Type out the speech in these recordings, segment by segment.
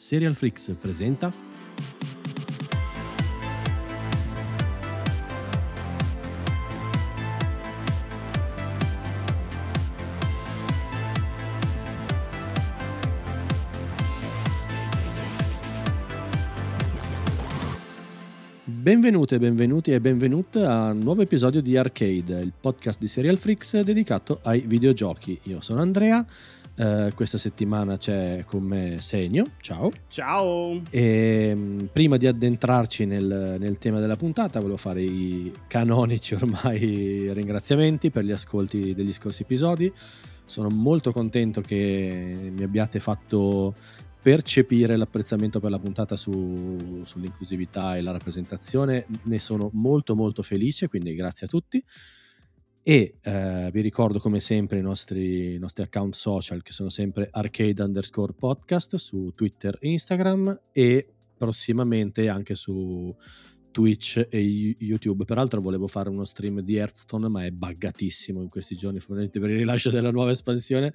Serial Freaks presenta Benvenute, benvenuti e benvenute a un nuovo episodio di Arcade, il podcast di Serial Freaks dedicato ai videogiochi. Io sono Andrea Uh, questa settimana c'è con me Segno, ciao. Ciao. E um, prima di addentrarci nel, nel, tema della puntata, volevo fare i canonici ormai ringraziamenti per gli ascolti degli scorsi episodi. Sono molto contento che mi abbiate fatto percepire l'apprezzamento per la puntata su, sull'inclusività e la rappresentazione. Ne sono molto molto felice, quindi grazie a tutti. E eh, vi ricordo come sempre i nostri, i nostri, account social che sono sempre arcade underscore podcast su Twitter e Instagram e prossimamente anche su Twitch e YouTube. Peraltro volevo fare uno stream di Hearthstone ma è buggatissimo in questi giorni, probabilmente per il rilascio della nuova espansione.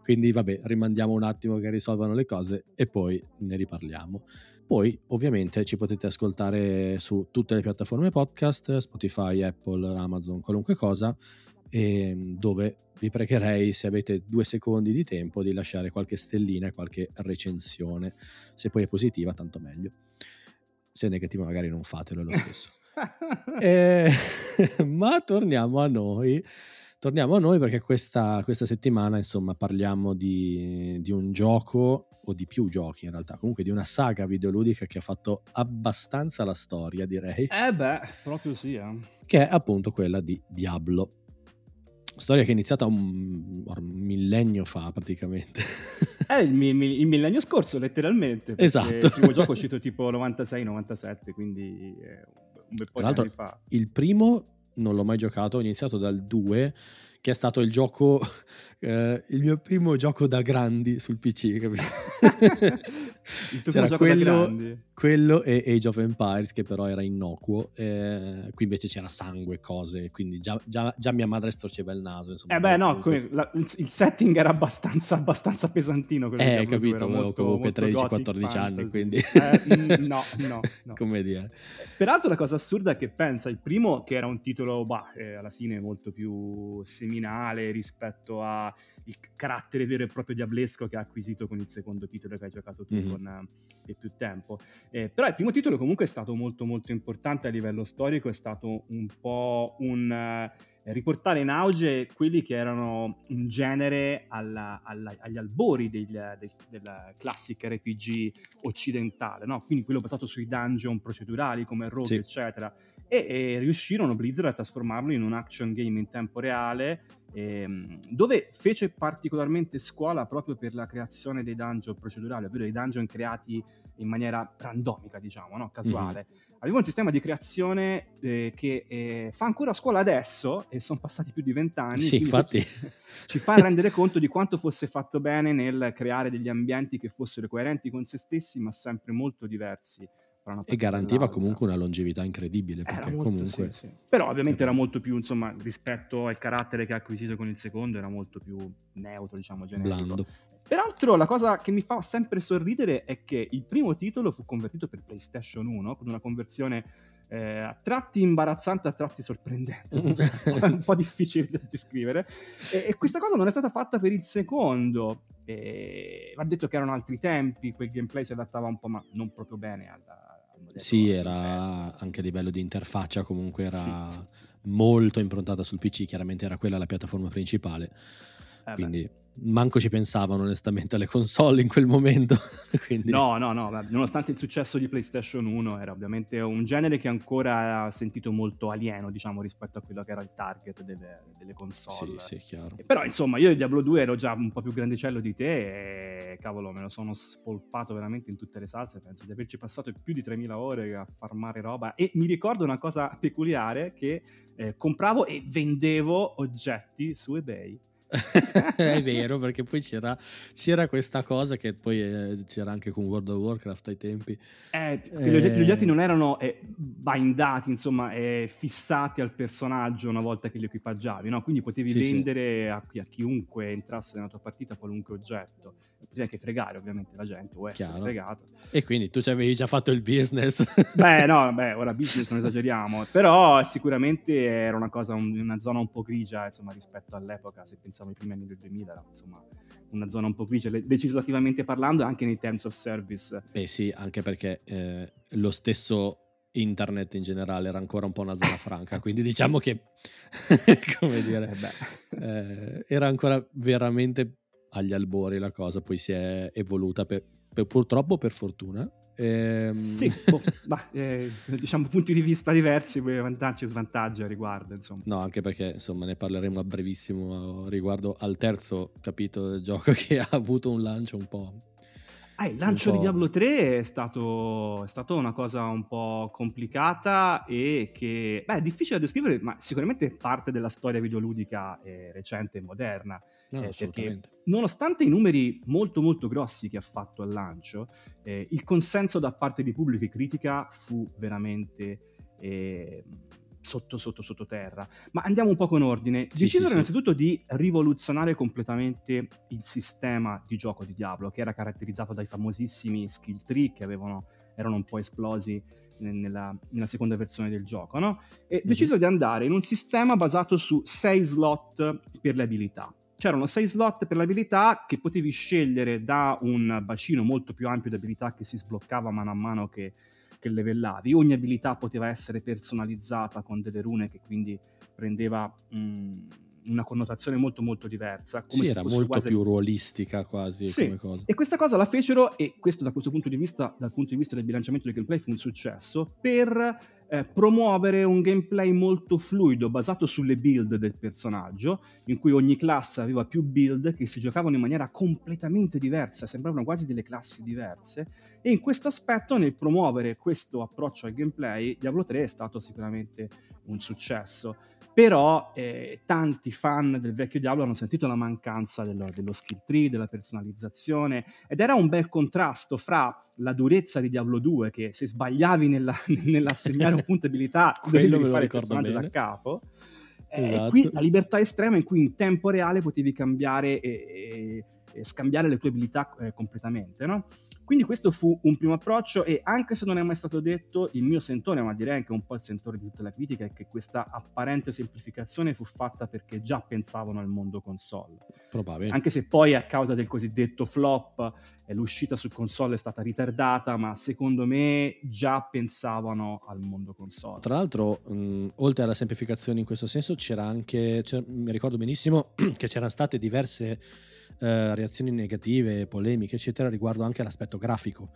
Quindi vabbè, rimandiamo un attimo che risolvano le cose e poi ne riparliamo. Poi ovviamente ci potete ascoltare su tutte le piattaforme podcast, Spotify, Apple, Amazon, qualunque cosa, ehm, dove vi pregherei se avete due secondi di tempo di lasciare qualche stellina e qualche recensione. Se poi è positiva, tanto meglio. Se è negativa magari non fatelo, lo stesso. eh, ma torniamo a noi torniamo a noi perché questa, questa settimana insomma parliamo di, di, un gioco o di più giochi in realtà comunque di una saga videoludica che ha fatto abbastanza la storia direi. Eh beh proprio sì eh. che è appunto quella di Diablo. Storia che è iniziata un, un millennio fa praticamente. È il, il, millennio scorso letteralmente esatto. il primo gioco è uscito tipo 96-97 quindi un bel po' Tra di anni fa. il primo non l'ho mai giocato, ho iniziato dal 2 che è stato il gioco, eh, il mio primo gioco da grandi sul PC, capito? il tuo primo gioco quello, da grandi? Quello e Age of Empires, che però era innocuo, eh, qui invece c'era sangue, cose, quindi già, già, già, mia madre storceva il naso. Insomma, eh beh no, come, la, il setting era abbastanza, abbastanza pesantino. Eh, capito, avevo comunque 13-14 anni, quindi... Eh, no, no, no. come dire. Peraltro la cosa assurda è che pensa, il primo che era un titolo, bah, eh, alla fine molto più semi criminale al carattere vero e proprio diablesco che ha acquisito con il secondo titolo che hai giocato tu mm-hmm. con uh, più tempo. Eh, però il primo titolo comunque è stato molto molto importante a livello storico, è stato un po' un... Uh, riportare in auge quelli che erano un genere alla, alla, agli albori del, del, del, classic RPG occidentale, no? quindi quello basato sui dungeon procedurali come Rogue, sì. eccetera, e, e, riuscirono Blizzard a trasformarlo in un action game in tempo reale ehm, dove fece particolarmente scuola proprio per la creazione dei dungeon procedurali, ovvero dei dungeon creati in maniera randomica, diciamo, no? casuale. Mm-hmm. Aveva un sistema di creazione eh, che eh, fa ancora scuola adesso, e sono passati più di vent'anni. Sì, infatti. Ci fa rendere conto di quanto fosse fatto bene nel creare degli ambienti che fossero coerenti con se stessi, ma sempre molto diversi e garantiva comunque una longevità incredibile. Perché molto, comunque... Sì, sì. Però ovviamente era molto più, insomma, rispetto al carattere che ha acquisito con il secondo, era molto più neutro, diciamo, generico. Blando. Peraltro la cosa che mi fa sempre sorridere è che il primo titolo fu convertito per PlayStation 1 con una conversione eh, a tratti imbarazzante, a tratti sorprendente, un po' difficile da descrivere. E, e, questa cosa non è stata fatta per il secondo. E, va detto che erano altri tempi, quel gameplay si adattava un po', ma non proprio bene alla, sì, era anche a livello di interfaccia, comunque era sì, sì, sì. molto improntata sul PC, chiaramente era quella la piattaforma principale. Eh quindi beh manco ci pensavano onestamente alle console in quel momento. Quindi... No, no, no, nonostante il successo di PlayStation 1 era ovviamente un genere che ancora ha sentito molto alieno, diciamo, rispetto a quello che era il target delle, delle console. Sì, sì, chiaro. Però insomma, io di Diablo 2 ero già un po' più grandicello di te e cavolo, me lo sono spolpato veramente in tutte le salse, penso di averci passato più di 3000 ore a farmare roba e mi ricordo una cosa peculiare che eh, compravo e vendevo oggetti su eBay è vero, perché poi c'era, c'era, questa cosa che poi eh, c'era anche con World of Warcraft ai tempi. Eh, eh... Gli, oggetti, gli, oggetti, non erano eh, bindati, insomma, eh, fissati al personaggio una volta che li equipaggiavi, no? quindi potevi sì, vendere sì. A, a, chiunque entrasse nella tua partita qualunque oggetto. Potevi anche fregare ovviamente la gente o essere Chiaro. fregato. E quindi tu ci avevi già fatto il business. beh, no, beh, ora business non esageriamo, però sicuramente era una cosa, una zona un po' grigia, insomma, rispetto all'epoca, se pensiamo ai primi anni del 2000, era, insomma, una zona un po' grigia, legislativamente parlando, anche nei terms of service. Beh sì, anche perché eh, lo stesso internet in generale era ancora un po' una zona franca, quindi diciamo che, come dire, eh eh, era ancora veramente agli albori la cosa, poi si è evoluta per, per, purtroppo per fortuna. Ehm... Sì, boh, ma, eh, diciamo punti di vista diversi, vantaggi e svantaggi a riguardo. Insomma. No, anche perché insomma ne parleremo a brevissimo riguardo al terzo capitolo del gioco che ha avuto un lancio un po' Eh, il lancio di Diablo 3 è stato, è stato, una cosa un po' complicata e che beh, è difficile da descrivere, ma sicuramente parte della storia videoludica recente e moderna. No, eh, perché nonostante i numeri molto molto grossi che ha fatto al lancio, eh, il consenso da parte di pubblico e critica fu veramente eh, sotto sotto sottoterra. Ma andiamo un po' con ordine. Sì, Decisero sì, innanzitutto sì. di rivoluzionare completamente il sistema di gioco di Diablo, che era caratterizzato dai famosissimi skill tree che avevano, erano un po' esplosi nella, nella seconda versione del gioco, no? E mm-hmm. decisero di andare in un sistema basato su 6 slot per le abilità. C'erano 6 slot per le abilità che potevi scegliere da un bacino molto più ampio di abilità che si sbloccava mano a mano che che levellavi. Ogni abilità poteva essere personalizzata con delle rune che quindi prendeva mh, mm, una connotazione molto molto diversa. Come sì, era molto quasi... più ruolistica quasi sì. E questa cosa la fecero, e questo da questo punto di vista, dal punto di vista del bilanciamento del gameplay fu un successo, per eh, promuovere un gameplay molto fluido, basato sulle build del personaggio, in cui ogni classe aveva più build che si giocavano in maniera completamente diversa, sembravano quasi delle classi diverse, e in questo aspetto, nel promuovere questo approccio al gameplay, Diablo 3 è stato sicuramente un successo però eh, tanti fan del vecchio Diablo hanno sentito la mancanza dello, dello, skill tree, della personalizzazione ed era un bel contrasto fra la durezza di Diablo 2 che se sbagliavi nella, nell'assegnare un punto abilità dovevi fare il personaggio bene. da capo esatto. e qui la libertà estrema in cui in tempo reale potevi cambiare e, e, e scambiare le tue abilità eh, completamente no? Quindi questo fu un primo approccio e anche se non è mai stato detto, il mio sentore, ma direi anche un po' il sentore di tutta la critica, è che questa apparente semplificazione fu fatta perché già pensavano al mondo console. Probabile. Anche se poi a causa del cosiddetto flop eh, l'uscita su console è stata ritardata, ma secondo me già pensavano al mondo console. Tra l'altro, mh, oltre alla semplificazione in questo senso, c'era anche, c'era, mi ricordo benissimo che c'erano state diverse eh, reazioni negative, polemiche, eccetera, riguardo anche l'aspetto grafico.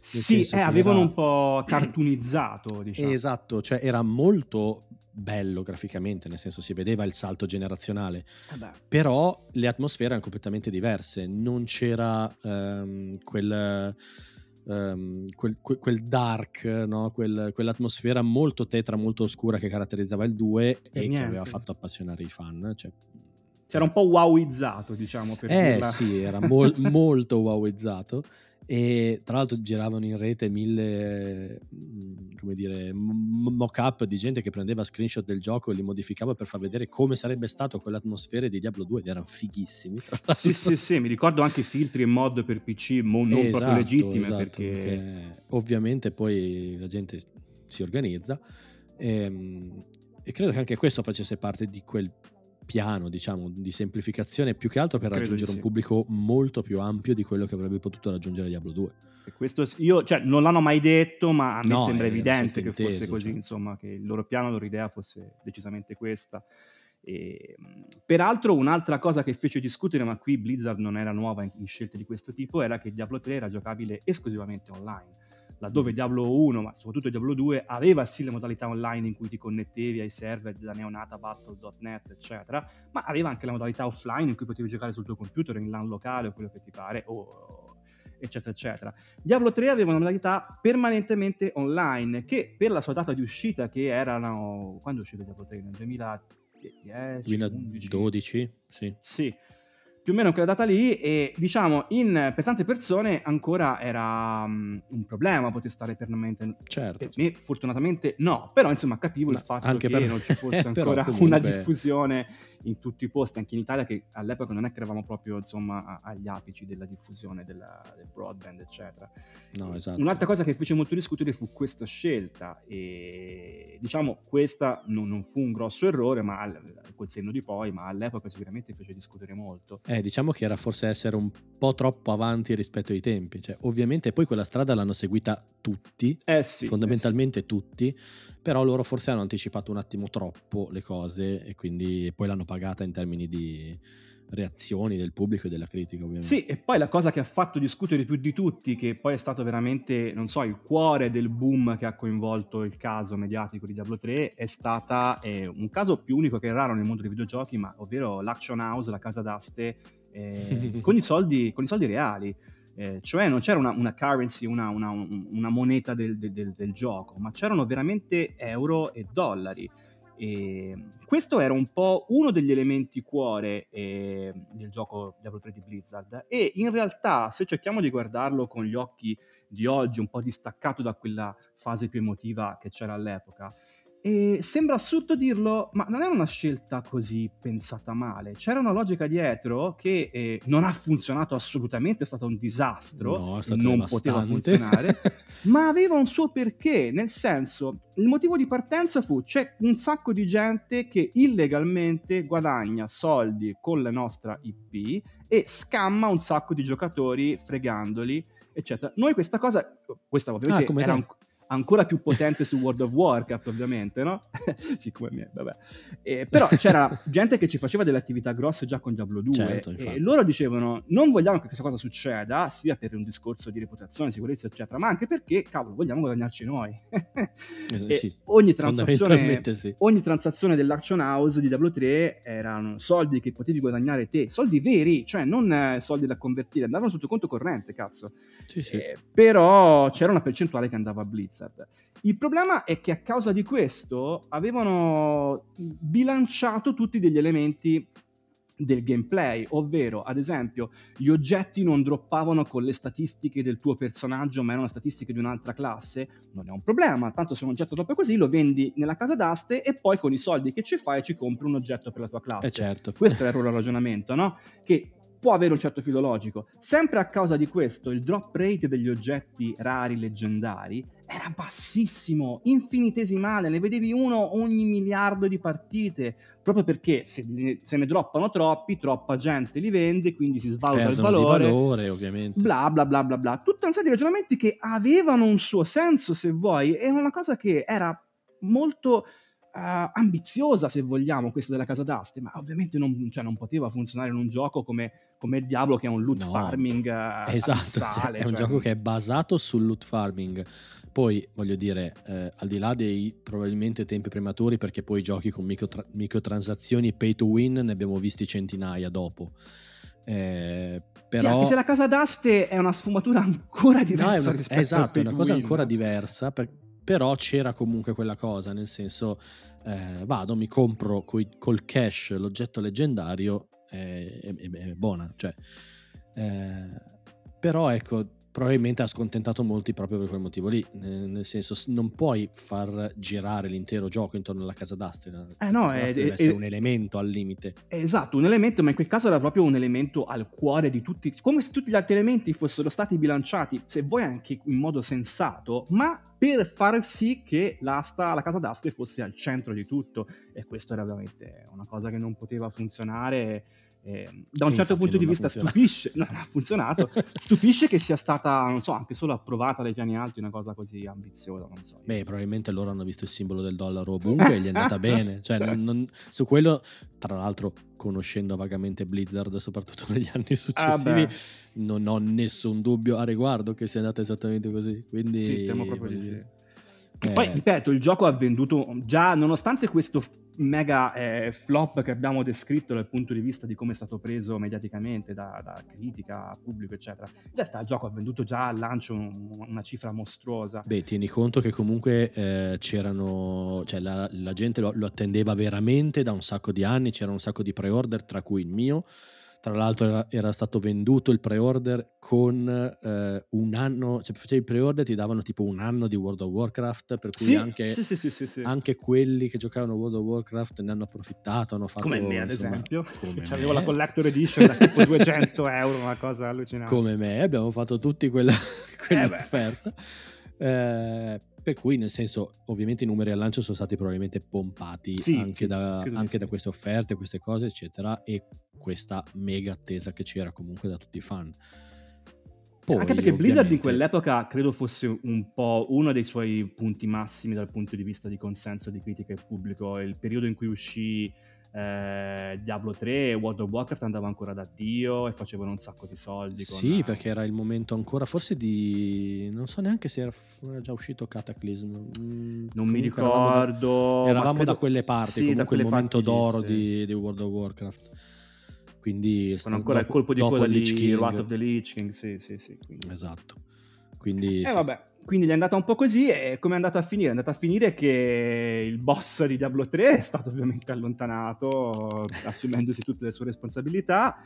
Sì, eh, avevano era... un po' cartoonizzato, diciamo. Esatto, cioè era molto bello graficamente, nel senso si vedeva il salto generazionale, eh però le atmosfere erano completamente diverse, non c'era um, quel... Um, quel, quel, quel, dark, no? quel, quell'atmosfera molto tetra, molto oscura che caratterizzava il 2 e, e che aveva fatto appassionare i fan. Cioè, era un po' wowizzato, diciamo. Per eh dirla. sì, era mol- molto wowizzato. E tra l'altro giravano in rete mille, come dire, mock-up di gente che prendeva screenshot del gioco e li modificava per far vedere come sarebbe stato quell'atmosfera di Diablo 2 ed erano fighissimi. Sì, sì, sì, mi ricordo anche filtri e mod per PC non esatto, proprio legittime esatto, perché... perché... ovviamente poi la gente si organizza e, ehm, e credo che anche questo facesse parte di quel piano diciamo di semplificazione più che altro per Credo raggiungere un pubblico molto più ampio di quello che avrebbe potuto raggiungere Diablo 2 questo io, cioè, non l'hanno mai detto ma a me no, sembra evidente che fosse così cioè. insomma che il loro piano, la loro idea fosse decisamente questa. E, peraltro un'altra cosa che fece discutere ma qui Blizzard non era nuova in, in scelte di questo tipo era che Diablo 3 era giocabile esclusivamente online laddove Diablo 1, ma soprattutto Diablo 2, aveva sì le modalità online in cui ti connettevi ai server della neonata Battle.net, eccetera, ma aveva anche la modalità offline in cui potevi giocare sul tuo computer, in LAN locale o quello che ti pare, o eccetera, eccetera. Diablo 3 aveva una modalità permanentemente online che per la sua data di uscita, che erano... quando è uscito Diablo 3? Nel 2000 10, 2012, sì. Sì, più o meno quella data lì e diciamo in, per tante persone ancora era um, un problema poter stare eternamente certo. per me fortunatamente no però insomma capivo no, il fatto che non ci fosse ancora comunque... una diffusione in tutti i posti anche in Italia che all'epoca non è che eravamo proprio insomma agli apici della diffusione della, del broadband eccetera no, esatto. un'altra cosa che fece molto discutere fu questa scelta e diciamo questa non, non fu un grosso errore ma col senno di poi ma all'epoca sicuramente fece discutere molto eh, diciamo che era forse essere un po' troppo avanti rispetto ai tempi. Cioè, ovviamente poi quella strada l'hanno seguita tutti, eh sì, fondamentalmente eh sì. tutti, però loro forse hanno anticipato un attimo troppo le cose e quindi poi l'hanno pagata in termini di reazioni del pubblico e della critica, ovviamente. Sì, e poi la cosa che ha fatto discutere più di tutti, che poi è stato veramente, non so, il cuore del boom che ha coinvolto il caso mediatico di Diablo 3, è stata eh, un caso più unico che raro nel mondo dei videogiochi, ma ovvero l'Action House, la casa d'aste, eh, con, i soldi, con i soldi reali. Eh, cioè non c'era una, una currency, una, una, una moneta del, del, del, gioco, ma c'erano veramente euro e dollari. E questo era un po' uno degli elementi cuore eh, del gioco Diablo 3 di Blizzard. E in realtà se cerchiamo di guardarlo con gli occhi di oggi, un po' distaccato da quella fase più emotiva che c'era all'epoca, e sembra assurdo dirlo, ma non era una scelta così pensata male. C'era una logica dietro che eh, non ha funzionato assolutamente, è stato un disastro, no, non devastante. poteva funzionare, ma aveva un suo perché, nel senso, il motivo di partenza fu c'è un sacco di gente che illegalmente guadagna soldi con la nostra IP e scamma un sacco di giocatori fregandoli, eccetera. Noi questa cosa, questa ovviamente ah, era un, ancora più potente su World of Warcraft, ovviamente, no? sì, come me, vabbè. Eh, però c'era gente che ci faceva delle attività grosse già con Diablo 2 certo, e loro dicevano non vogliamo che questa cosa succeda, sia per un discorso di reputazione, sicurezza, eccetera, ma anche perché, cavolo, vogliamo guadagnarci noi. eh, sì, ogni, transazione, sì. ogni transazione dell'Action House di Diablo 3 erano soldi che potevi guadagnare te, soldi veri, cioè non eh, soldi da convertire, andavano sotto conto corrente, cazzo. Sì, sì. Eh, però c'era una percentuale che andava a Blitz Blizzard. Il problema è che a causa di questo avevano bilanciato tutti degli elementi del gameplay, ovvero ad esempio gli oggetti non droppavano con le statistiche del tuo personaggio ma erano statistiche di un'altra classe, non è un problema, tanto se un oggetto droppa così lo vendi nella casa d'aste e poi con i soldi che ci fai ci compri un oggetto per la tua classe. Eh certo. Questo era il ragionamento, no? Che può avere un certo filo logico. Sempre a causa di questo, il drop rate degli oggetti rari leggendari era bassissimo, infinitesimale, ne vedevi uno ogni miliardo di partite, proprio perché se ne, se ne droppano troppi, troppa gente li vende, quindi si svaluta Perdono il valore. Valore, ovviamente. Bla bla bla bla bla. Tutta una serie di ragionamenti che avevano un suo senso, se vuoi, e una cosa che era molto uh, ambiziosa, se vogliamo, questa della casa d'aste, ma ovviamente non, cioè, non poteva funzionare in un gioco come, come, il Diablo che è un loot no, farming uh, esatto, cioè, è un cioè... gioco che è basato sul loot farming. Poi voglio dire, eh, al di là dei probabilmente tempi prematuri, perché poi giochi con microtra- microtransazioni pay to win ne abbiamo visti centinaia dopo. Eh, però... Sì, anche se la casa d'aste è una sfumatura ancora diversa no, è una, esatto, è una cosa ancora diversa per, però c'era comunque quella cosa, nel senso eh, vado, mi compro coi, col cash l'oggetto leggendario e è, è, è, buona, cioè, eh, però ecco, probabilmente ha scontentato molti proprio per quel motivo lì, nel senso non puoi far girare l'intero gioco intorno alla casa d'asta, eh no, è, deve essere un elemento al limite. Esatto, un elemento, ma in quel caso era proprio un elemento al cuore di tutti, come se tutti gli altri elementi fossero stati bilanciati, se vuoi anche in modo sensato, ma per far sì che l'asta, la casa d'asta fosse al centro di tutto. E questo era veramente una cosa che non poteva funzionare eh, da un e certo punto di vista stupisce, non ha funzionato, stupisce che sia stata, non so, anche solo approvata dai piani alti una cosa così ambiziosa, non so. Beh, probabilmente loro hanno visto il simbolo del dollaro ovunque e gli è andata bene, cioè non, non, su quello, tra l'altro conoscendo vagamente Blizzard, soprattutto negli anni successivi, ah non ho nessun dubbio a riguardo che sia andata esattamente così, quindi... Sì, temo proprio di sì. Che poi, ripeto, il gioco ha venduto già, nonostante questo mega eh, flop che abbiamo descritto dal punto di vista di come è stato preso mediaticamente da, da critica, pubblico, eccetera. In realtà il gioco ha venduto già al lancio un, una cifra mostruosa. Beh, tieni conto che comunque eh, c'erano, cioè la, la gente lo, lo, attendeva veramente da un sacco di anni, c'era un sacco di pre-order, tra cui il mio. Tra l'altro era, era stato venduto il pre-order con eh, un anno, cioè facevi il pre-order ti davano tipo un anno di World of Warcraft, per cui sì, anche, sì, sì, anche, quelli che giocavano World of Warcraft ne hanno approfittato, hanno fatto... Come me ad insomma, esempio, avevo la collector edition da tipo 200 euro, una cosa allucinante. Come me, abbiamo fatto tutti quella, quell'offerta. Eh, eh, per cui, nel senso, ovviamente i numeri al lancio sono stati probabilmente pompati sì, anche, da, anche da, queste offerte, queste cose, eccetera, e questa mega attesa che c'era comunque da tutti i fan. Poi, Anche perché Blizzard in quell'epoca credo fosse un po' uno dei suoi punti massimi dal punto di vista di consenso di critica e pubblico. Il periodo in cui uscì eh, Diablo 3 e World of Warcraft andava ancora da Dio e facevano un sacco di soldi. Con, sì, perché era il momento ancora, forse di... non so neanche se era, già uscito Cataclysm. Mm, non mi ricordo. Eravamo da, eravamo credo... da quelle parti, sì, comunque quelle il momento d'oro di, di, di World of Warcraft. Quindi sono ancora dopo, il colpo di coda di Wrath of the Lich King, sì, sì, sì. Quindi. Esatto. Quindi, eh, sì. vabbè, quindi gli è andata un po' così e come è andata a finire? È andata a finire che il boss di Diablo 3 è stato ovviamente allontanato assumendosi tutte le sue responsabilità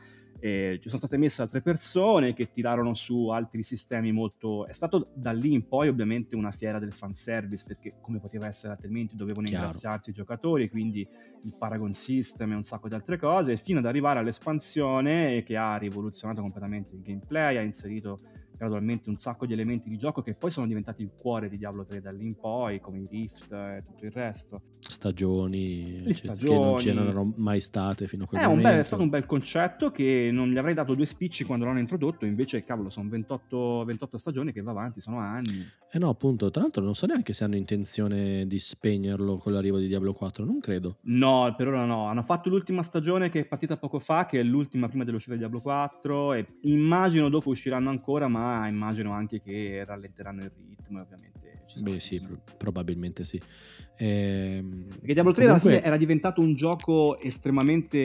ci sono state messe altre persone che tirarono su altri sistemi molto... È stato da lì in poi ovviamente una fiera del fanservice perché come poteva essere altrimenti dovevano Chiaro. ingraziarsi i giocatori, quindi il Paragon System e un sacco di altre cose, fino ad arrivare all'espansione che ha rivoluzionato completamente il gameplay, ha inserito gradualmente un sacco di elementi di gioco che poi sono diventati il cuore di Diablo 3 da lì in poi, come i Rift e tutto il resto. Stagioni, cioè, stagioni. che non c'erano mai state fino a quel è momento. Bel, è stato un bel concetto che non gli avrei dato due spicci quando l'hanno introdotto, invece cavolo sono 28, 28 stagioni che va avanti, sono anni. Eh no, appunto, tra l'altro non so neanche se hanno intenzione di spegnerlo con l'arrivo di Diablo 4, non credo. No, per ora no, hanno fatto l'ultima stagione che è partita poco fa, che è l'ultima prima dell'uscita di Diablo 4 e immagino dopo usciranno ancora, ma immagino anche che rallenteranno il ritmo ovviamente ci Beh sì, probabilmente sì. Ehm, Perché Diablo 3 comunque... alla fine era diventato un gioco estremamente,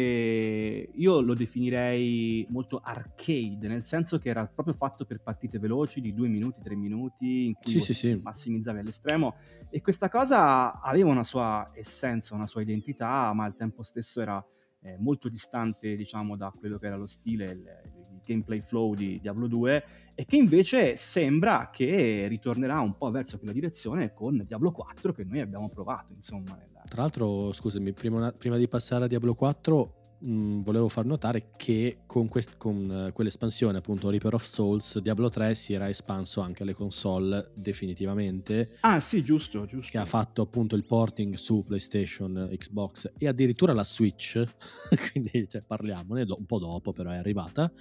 io lo definirei molto arcade, nel senso che era proprio fatto per partite veloci di due minuti, tre minuti, in cui sì, sì, sì. massimizzavi all'estremo e questa cosa aveva una sua essenza, una sua identità, ma al tempo stesso era eh, molto distante diciamo da quello che era lo stile, il, il gameplay flow di Diablo 2 e che invece sembra che ritornerà un po' verso quella direzione con Diablo 4 che noi abbiamo provato insomma. Nella... Tra l'altro scusami, prima, prima di passare a Diablo 4 mh, mm, volevo far notare che con, quest- con uh, quell'espansione, appunto Reaper of Souls, Diablo 3 si era espanso anche alle console definitivamente. Ah, sì, giusto, giusto. Che ha fatto appunto il porting su PlayStation, Xbox e addirittura la Switch. Quindi cioè, parliamone do- un po' dopo, però è arrivata.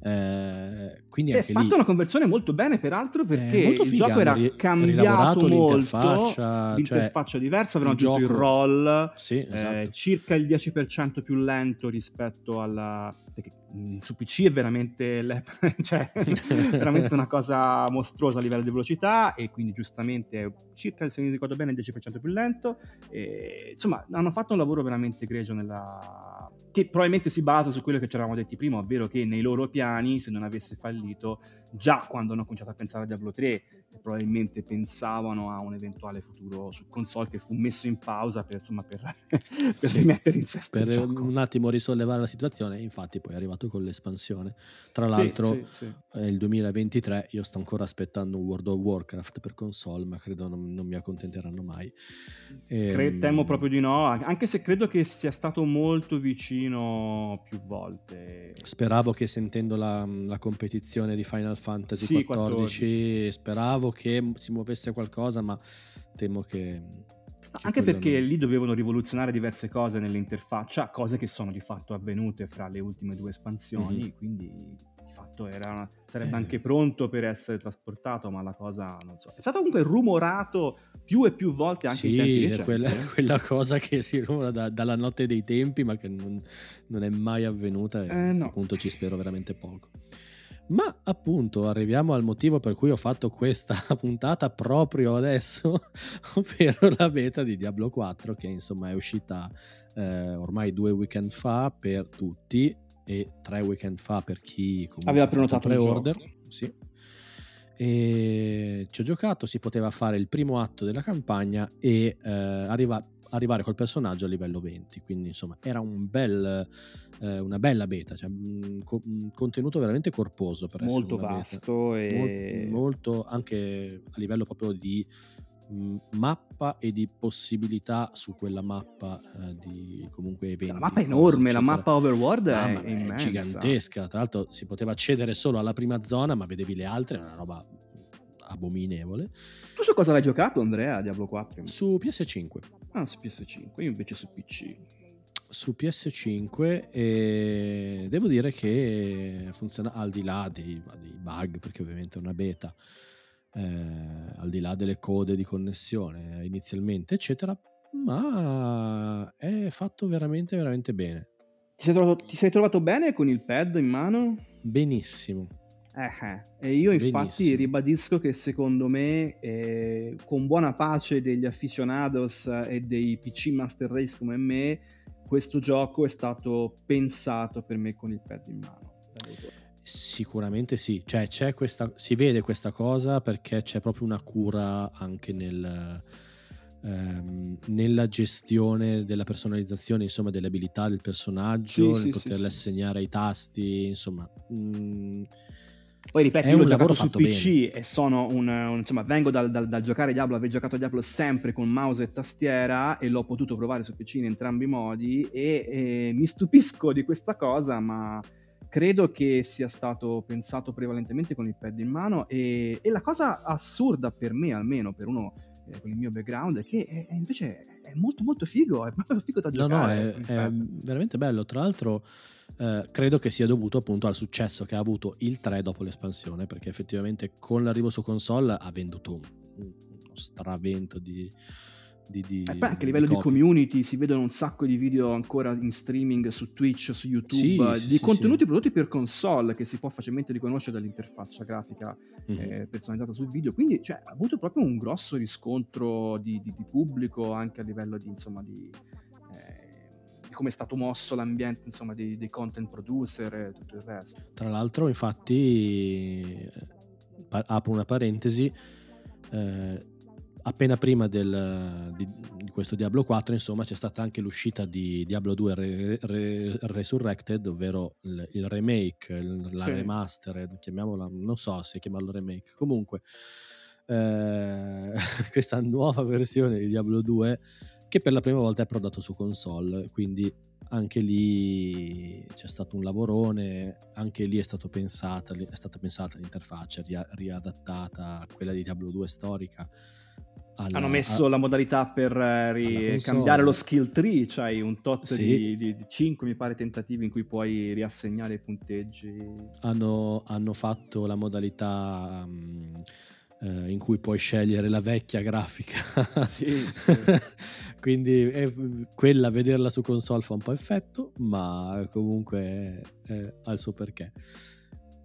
Eh, quindi è fatto lì... una conversione molto bene, peraltro, perché il figa, gioco era ri- cambiato molto. L'interfaccia, l'interfaccia cioè, diversa, avevano aggiunto il roll, sì, esatto. eh, circa il 10% più lento rispetto alla. Perché su PC è veramente, cioè, veramente una cosa mostruosa a livello di velocità e quindi giustamente circa, se mi ricordo bene, il 10% più lento. E, insomma, hanno fatto un lavoro veramente egregio nella... che probabilmente si basa su quello che ci eravamo detti prima, ovvero che nei loro piani, se non avesse fallito, già quando hanno cominciato a pensare a Diablo 3 probabilmente pensavano a un eventuale futuro su console che fu messo in pausa per, insomma, per, per sì, rimettere in sé per un attimo risollevare la situazione infatti poi è arrivato con l'espansione. Tra l'altro sì, sì, è il 2023 io sto ancora aspettando un World of Warcraft per console ma credo non, non mi accontenteranno mai. E, Cre- temo proprio di no anche se credo che sia stato molto vicino più volte. Speravo che sentendo la, la competizione di Final Fantasy XIV 14 speravo speravo che si muovesse qualcosa, ma temo che... che Anche perché non... lì dovevano rivoluzionare diverse cose nell'interfaccia, cose che sono di fatto avvenute fra le ultime due espansioni, mm-hmm. quindi di fatto era, sarebbe eh. anche pronto per essere trasportato, ma la cosa non so. È stato comunque rumorato più e più volte anche sì, in tempi recenti. Quella, quella cosa che si rumora da, dalla notte dei tempi, ma che non, non è mai avvenuta e eh, a questo no. punto ci spero veramente poco. Ma appunto arriviamo al motivo per cui ho fatto questa puntata proprio adesso, ovvero la beta di Diablo 4 che insomma è uscita eh, ormai due weekend fa per tutti e tre weekend fa per chi aveva prenotato pre-order. Sì. E ci ho giocato, si poteva fare il primo atto della campagna e eh, arriva, arrivare col personaggio a livello 20, quindi insomma era un bel, eh, una bella beta, cioè un, un, contenuto veramente corposo per molto vasto beta. e molto, molto anche a livello proprio di mappa e di possibilità su quella mappa eh, di comunque eventi. La mappa è enorme, la mappa overworld ah, è, è gigantesca. Tra l'altro si poteva accedere solo alla prima zona, ma vedevi le altre, è una roba abominevole. Tu su cosa l'hai giocato, Andrea, Diablo 4? Su PS5. Ah, su PS5, io invece su PC. Su PS5 e devo dire che funziona al di là dei, dei bug, perché ovviamente è una beta eh, al di là delle code di connessione inizialmente, eccetera, ma è fatto veramente, veramente bene. Ti sei, trovato, ti sei trovato bene con il pad in mano? Benissimo. Eh, eh. e io infatti Benissimo. ribadisco che secondo me, eh, con buona pace degli aficionados e dei PC Master Race come me, questo gioco è stato pensato per me con il pad in mano. Sicuramente sì, cioè c'è questa, si vede questa cosa perché c'è proprio una cura anche nel, ehm, nella gestione della personalizzazione, insomma, delle abilità del personaggio, sì, nel sì, poterle sì, assegnare ai tasti, insomma. Mh, mm, poi ripeto, io l'ho giocato su PC bene. e sono un, un, insomma, vengo dal, dal, dal, giocare Diablo, aver giocato Diablo sempre con mouse e tastiera e l'ho potuto provare su PC in entrambi i modi e, e mi stupisco di questa cosa, ma credo che sia stato pensato prevalentemente con il pad in mano e, e la cosa assurda per me, almeno per uno eh, con il mio background, è che è, è invece è molto molto figo, è proprio figo da giocare. No, no, è, è veramente bello. Tra l'altro eh, credo che sia dovuto appunto al successo che ha avuto il 3 dopo l'espansione, perché effettivamente con l'arrivo su console ha venduto un, uno stravento di di, di, e poi anche a livello di, di, community si vedono un sacco di video ancora in streaming su Twitch, su YouTube, sì, di sì, contenuti sì. prodotti per console che si può facilmente riconoscere dall'interfaccia grafica mm-hmm. eh, personalizzata sul video. Quindi cioè, ha avuto proprio un grosso riscontro di, pubblico anche a livello di, insomma, di, eh, come è stato mosso l'ambiente insomma, dei, dei, content producer e tutto il resto. Tra l'altro, infatti, eh, apro una parentesi. Eh, appena prima del, di, di, questo Diablo 4, insomma, c'è stata anche l'uscita di Diablo 2 Re, Re, Resurrected, ovvero il, il remake, il, la sì. remaster, chiamiamola, non so se chiamarlo remake, comunque eh, questa nuova versione di Diablo 2 che per la prima volta è prodato su console, quindi anche lì c'è stato un lavorone, anche lì è, pensata, è stata pensata l'interfaccia riadattata a quella di Diablo 2 storica alla, hanno messo a, la modalità per uh, ri- cambiare lo skill tree, cioè un tot sì. di, di, di, 5 mi pare tentativi in cui puoi riassegnare i punteggi. Hanno, hanno fatto la modalità um, uh, in cui puoi scegliere la vecchia grafica. sì, sì. Quindi è, quella vederla su console fa un po' effetto, ma comunque ha il suo perché.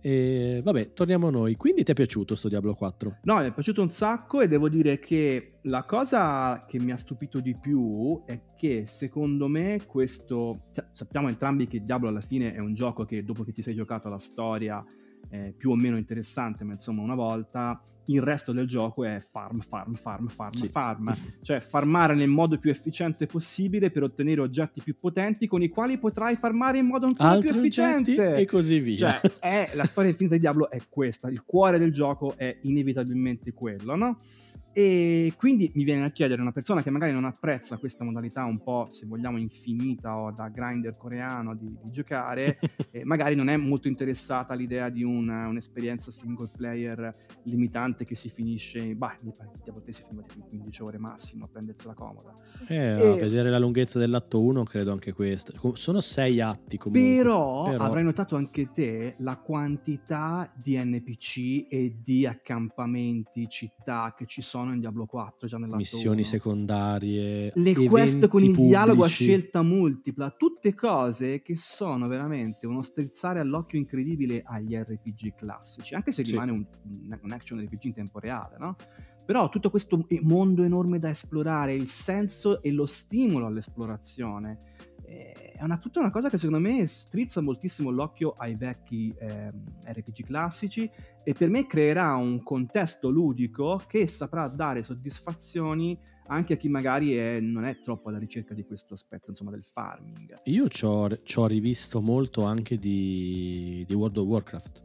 E vabbè, torniamo a noi. Quindi ti è piaciuto sto Diablo 4? No, mi è piaciuto un sacco e devo dire che la cosa che mi ha stupito di più è che secondo me questo... Sappiamo entrambi che Diablo alla fine è un gioco che dopo che ti sei giocato la storia eh, più o meno interessante, ma insomma una volta, il resto del gioco è farm, farm, farm, farm, sì. farm, cioè farmare nel modo più efficiente possibile per ottenere oggetti più potenti con i quali potrai farmare in modo ancora Altri più efficiente e così via. Cioè, è, la storia infinita di Diablo è questa, il cuore del gioco è inevitabilmente quello, no? E quindi mi viene a chiedere una persona che magari non apprezza questa modalità un po', se vogliamo, infinita o da grinder coreano di, di giocare, magari non è molto interessata all'idea di una, un'esperienza single player limitante tant'è che si finisce, bah, pare che a si filmati in 15 ore massimo a prendersela comoda. Eh, e... a vedere la lunghezza dell'atto 1 credo anche questo. Sono sei atti comunque. Però, però, avrai notato anche te la quantità di NPC e di accampamenti, città che ci sono in Diablo 4 già nell'atto Missioni 1. secondarie, Le quest con il pubblici. dialogo a scelta multipla, tutte cose che sono veramente uno strizzare all'occhio incredibile agli RPG classici, anche se sì. rimane un, un action RPG in tempo reale, no? Però tutto questo mondo enorme da esplorare, il senso e lo stimolo all'esplorazione, eh, è una, tutta una cosa che secondo me strizza moltissimo l'occhio ai vecchi eh, RPG classici e per me creerà un contesto ludico che saprà dare soddisfazioni anche a chi magari è, non è troppo alla ricerca di questo aspetto insomma del farming. Io ci ho rivisto molto anche di, di World of Warcraft.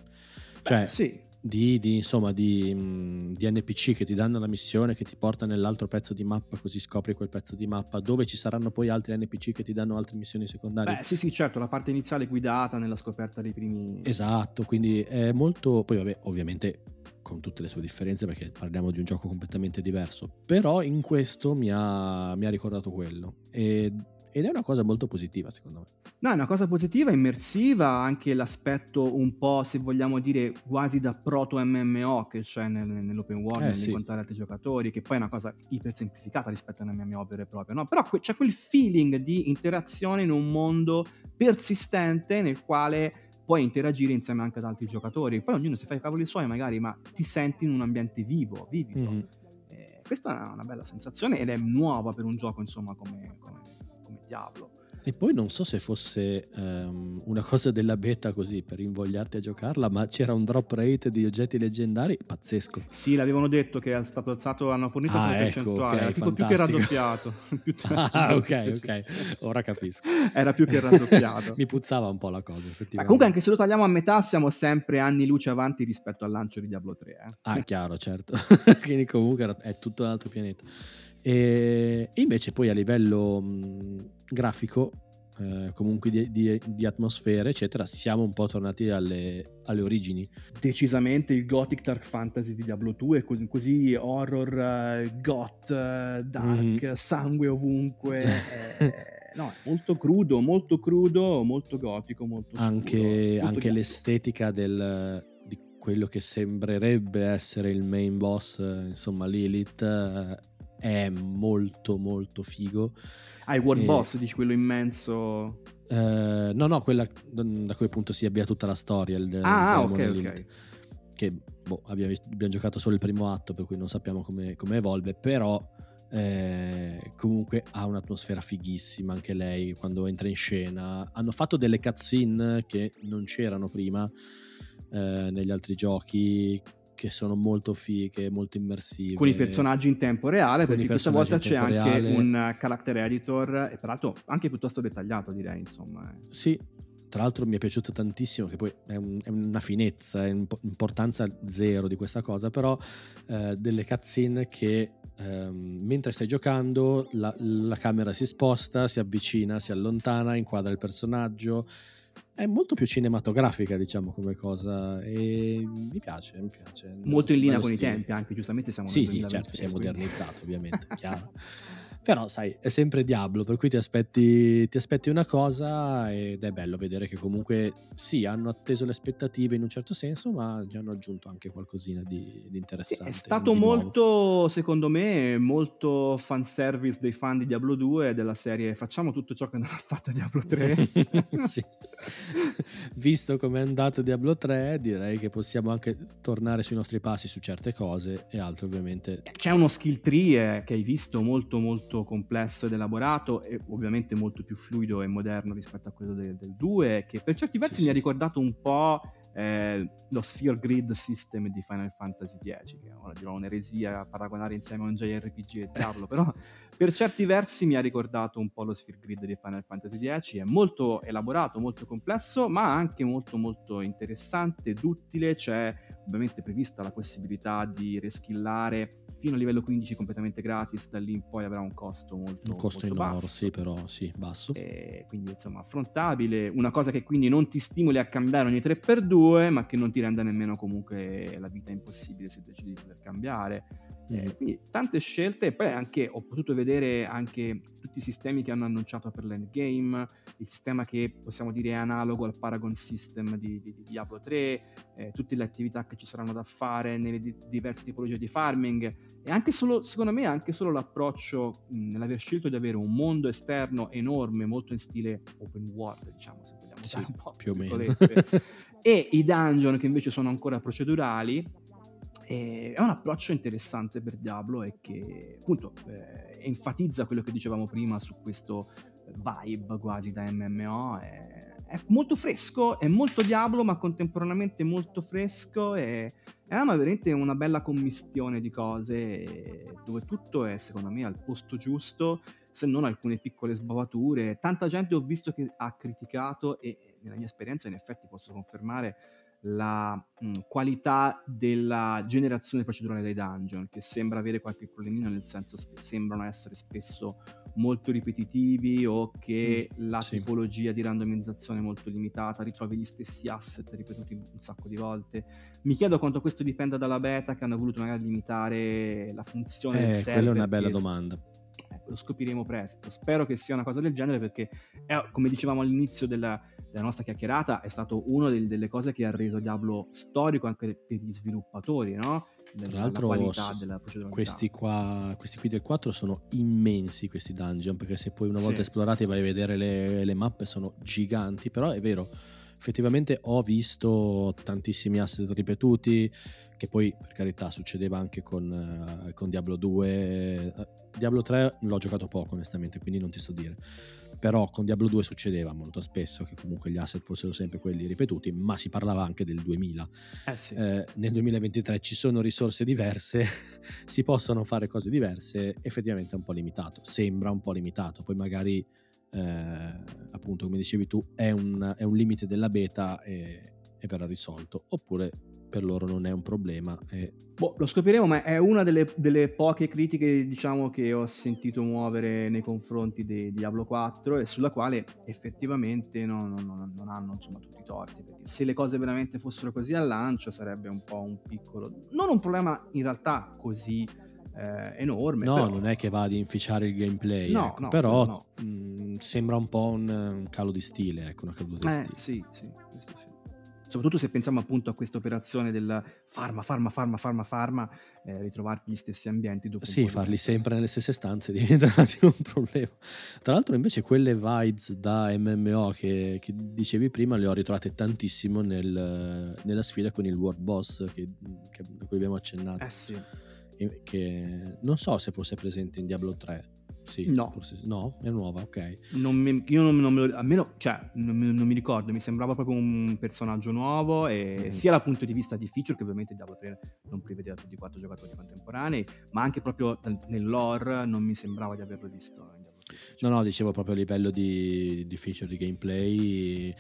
Cioè, Beh, sì di, di, insomma, di, di, NPC che ti danno la missione, che ti porta nell'altro pezzo di mappa, così scopri quel pezzo di mappa, dove ci saranno poi altri NPC che ti danno altre missioni secondarie. Beh, sì, sì, certo, la parte iniziale guidata nella scoperta dei primi. Esatto, quindi è molto. Poi, vabbè, ovviamente con tutte le sue differenze, perché parliamo di un gioco completamente diverso. Però in questo mi ha, mi ha ricordato quello. E ed è una cosa molto positiva, secondo me. No, è una cosa positiva, immersiva, anche l'aspetto un po', se vogliamo dire, quasi da proto MMO che c'è nel, nell'open world, eh, nell'incontrare sì. altri giocatori, che poi è una cosa iper semplificata rispetto a un MMO vero e proprio, no? Però c'è quel feeling di interazione in un mondo persistente nel quale puoi interagire insieme anche ad altri giocatori. Poi ognuno si fa i cavoli suoi magari, ma ti senti in un ambiente vivo, vivido. Mm-hmm. Eh, questa è una bella sensazione ed è nuova per un gioco, insomma, come, come Diablo. E poi non so se fosse um, una cosa della beta così per invogliarti a giocarla, ma c'era un drop rate di oggetti leggendari pazzesco. Sì, l'avevano detto che è stato alzato, hanno fornito ah, una ecco, percentuale, okay, tipo più che raddoppiato. ah, ok, ok, ora capisco. Era più che raddoppiato. Mi puzzava un po' la cosa, effettivamente. Ma comunque anche se lo tagliamo a metà siamo sempre anni luce avanti rispetto al lancio di Diablo 3. Eh. Ah, chiaro, certo. Quindi comunque è tutto un altro pianeta. E invece poi a livello mh, grafico, eh, comunque di, di, di, atmosfere, eccetera, siamo un po' tornati alle, alle, origini. Decisamente il Gothic Dark Fantasy di Diablo 2 è così, così horror, uh, goth, uh, dark, mm. sangue ovunque. è, no, molto crudo, molto crudo, molto gotico, molto Anche, scuro, anche l'estetica del, di quello che sembrerebbe essere il main boss, insomma Lilith, è molto molto figo. Ah, il World e... Boss, dici quello immenso? Uh, no, no, quella da cui appunto si abbia tutta la storia. Il, ah, il ok, ok. Che boh, abbiamo, abbiamo, giocato solo il primo atto, per cui non sappiamo come, come evolve, però eh, comunque ha un'atmosfera fighissima anche lei quando entra in scena. Hanno fatto delle cutscene che non c'erano prima eh, negli altri giochi che sono molto fighe, molto immersive. Con i personaggi in tempo reale, perché questa volta c'è anche reale. un character editor, e peraltro anche piuttosto dettagliato direi, insomma. Eh. Sì, tra l'altro mi è piaciuto tantissimo, che poi è, un, è una finezza, è importanza zero di questa cosa, però eh, delle cutscene che eh, mentre stai giocando la, la camera si sposta, si avvicina, si allontana, inquadra il personaggio è molto più cinematografica, diciamo, come cosa. E mi piace, mi piace. Molto in linea con stile. i tempi, anche giustamente siamo Sì, sì certo, si è modernizzato, ovviamente, chiaro. Però sai, è sempre Diablo, per cui ti aspetti, ti aspetti, una cosa ed è bello vedere che comunque sì, hanno atteso le aspettative in un certo senso, ma già hanno aggiunto anche qualcosina di, di interessante. È stato molto, nuovo. secondo me, molto fanservice dei fan di Diablo 2 della serie facciamo tutto ciò che non ha fatto Diablo 3. sì. Visto come è andato Diablo 3, direi che possiamo anche tornare sui nostri passi su certe cose e altre ovviamente. C'è uno skill tree eh, che hai visto molto molto molto complesso ed elaborato e ovviamente molto più fluido e moderno rispetto a quello del, del 2 che per certi versi sì, mi sì. ha ricordato un po' eh, lo Sphere Grid System di Final Fantasy X che ora dirò un'eresia a paragonare insieme a un JRPG e Diablo però per certi versi mi ha ricordato un po' lo Sphere Grid di Final Fantasy X è molto elaborato, molto complesso ma anche molto molto interessante, duttile c'è ovviamente prevista la possibilità di reskillare fino a livello 15 completamente gratis, da lì in poi avrà un costo molto, un costo molto in basso. oro, sì, però sì, basso. E quindi insomma affrontabile, una cosa che quindi non ti stimoli a cambiare ogni 3x2, ma che non ti renda nemmeno comunque la vita impossibile se decidi di poter cambiare. Eh, quindi tante scelte e poi anche ho potuto vedere anche tutti i sistemi che hanno annunciato per l'endgame, il sistema che possiamo dire è analogo al Paragon System di, di, di Diablo 3, eh, tutte le attività che ci saranno da fare nelle di, diverse tipologie di farming. E anche solo, secondo me, anche solo l'approccio mh, nell'aver scelto di avere un mondo esterno enorme, molto in stile open world, diciamo, se vogliamo sì, un po' più o meno. e i dungeon che invece sono ancora procedurali e è un approccio interessante per Diablo e che appunto eh, enfatizza quello che dicevamo prima su questo vibe quasi da MMO. È, è, molto fresco, è molto Diablo, ma contemporaneamente molto fresco e è una, veramente una bella commistione di cose dove tutto è secondo me al posto giusto, se non alcune piccole sbavature. Tanta gente ho visto che ha criticato e nella mia esperienza in effetti posso confermare la mh, qualità della generazione procedurale dei dungeon, che sembra avere qualche problemino, nel senso che sembrano essere spesso molto ripetitivi o che mm, la sì. tipologia di randomizzazione è molto limitata, ritrovi gli stessi asset ripetuti un sacco di volte. Mi chiedo quanto questo dipenda dalla beta, che hanno voluto magari limitare la funzione eh, del server. Quella è una bella domanda lo scopriremo presto. Spero che sia una cosa del genere perché, è, come dicevamo all'inizio della, della, nostra chiacchierata, è stato una del, delle cose che ha reso Diablo storico anche per gli sviluppatori, no? Tra l'altro, questi, qua, questi qui del 4 sono immensi questi dungeon perché se poi una volta sì. esplorati vai a vedere le, le mappe sono giganti, però è vero effettivamente ho visto tantissimi asset ripetuti, che poi per carità succedeva anche con, uh, con Diablo 2. Uh, Diablo 3 l'ho giocato poco onestamente, quindi non ti so dire. Però con Diablo 2 succedeva molto spesso che comunque gli asset fossero sempre quelli ripetuti, ma si parlava anche del 2000. Eh sì. eh, nel 2023 ci sono risorse diverse, si possono fare cose diverse, effettivamente è un po' limitato, sembra un po' limitato, poi magari eh, appunto come dicevi tu è un, è un limite della beta e, e, verrà risolto oppure per loro non è un problema e... boh, lo scopriremo ma è una delle, delle, poche critiche diciamo che ho sentito muovere nei confronti di Diablo 4 e sulla quale effettivamente non, non, non hanno insomma tutti i torti perché se le cose veramente fossero così al lancio sarebbe un po' un piccolo non un problema in realtà così eh, enorme. No, però... non è che va ad inficiare il gameplay, no, ecco, no, però no. Mh, mm, sembra un po' un, un, calo di stile, ecco, una caduta eh, di stile. Sì, sì, questo sì. Soprattutto se pensiamo appunto a questa operazione del farma, farma, farma, farma, farma, eh, ritrovarti gli stessi ambienti dopo Sì, farli sempre nelle stesse stanze diventa un attimo un problema. Tra l'altro invece quelle vibes da MMO che, che dicevi prima le ho ritrovate tantissimo nel, nella sfida con il World Boss che, che, a cui abbiamo accennato. Eh sì che non so se fosse presente in Diablo 3. Sì, no. Forse, no, è nuova, ok. Non mi, io non, non me lo, almeno, cioè, non, non, mi ricordo, mi sembrava proprio un personaggio nuovo, e mm. sia dal punto di vista di feature, che ovviamente Diablo 3 non prevedeva tutti i quattro giocatori contemporanei, ma anche proprio nel lore non mi sembrava di averlo visto 3. No, no, dicevo proprio a livello di, di feature, di gameplay.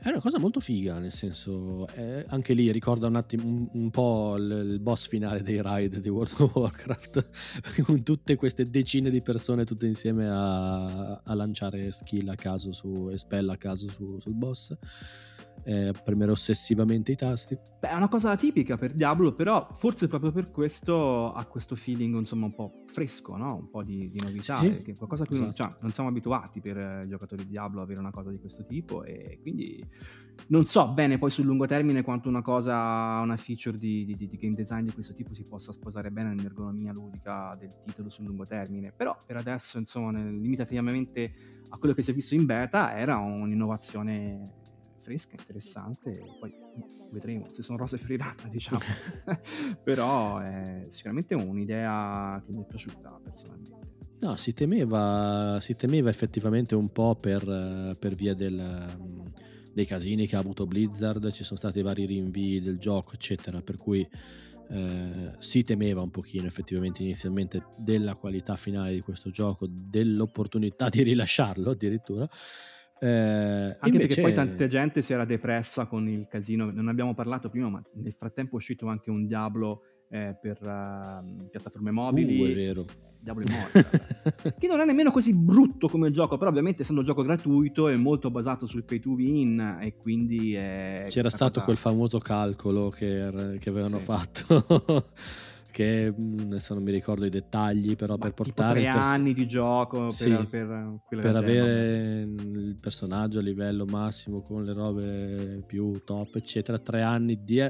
È una cosa molto figa, nel senso, eh, anche lì ricorda un attimo un, un po' il, il, boss finale dei raid di World of Warcraft, con tutte queste decine di persone tutte insieme a, a lanciare skill a caso su, e spell a caso su, sul boss eh, premere ossessivamente i tasti. Beh, è una cosa tipica per Diablo, però forse proprio per questo ha questo feeling insomma un po' fresco, no? un po' di, di novità, sì, che qualcosa a cui esatto. non, cioè, non, siamo abituati per eh, giocatori di Diablo avere una cosa di questo tipo e quindi non so bene poi sul lungo termine quanto una cosa, una feature di, di, di game design di questo tipo si possa sposare bene nell'ergonomia ludica del titolo sul lungo termine, però per adesso insomma limitativamente a quello che si è visto in beta era un'innovazione fresca, interessante, poi vedremo se sono rose fiorirate, diciamo. Però è sicuramente un'idea che mi è piaciuta personalmente. No, si temeva, si temeva effettivamente un po' per, per via del, dei casini che ha avuto Blizzard, ci sono stati vari rinvii del gioco, eccetera, per cui eh, si temeva un pochino effettivamente inizialmente della qualità finale di questo gioco, dell'opportunità di rilasciarlo addirittura. Eh, Anche invece... perché poi tanta gente si era depressa con il casino, non abbiamo parlato prima, ma nel frattempo è uscito anche un Diablo eh, per uh, piattaforme mobili. Uh, è vero. Diablo Immortal. che non è nemmeno così brutto come gioco, però ovviamente essendo un gioco gratuito è molto basato sul pay to win e quindi... C'era stato cosa... quel famoso calcolo che, che avevano sì. fatto. che mm, adesso non mi ricordo i dettagli, però Ma per portare... tre pers- anni di gioco per, sì, per, per avere il personaggio a livello massimo con le robe più top, eccetera, tre anni di...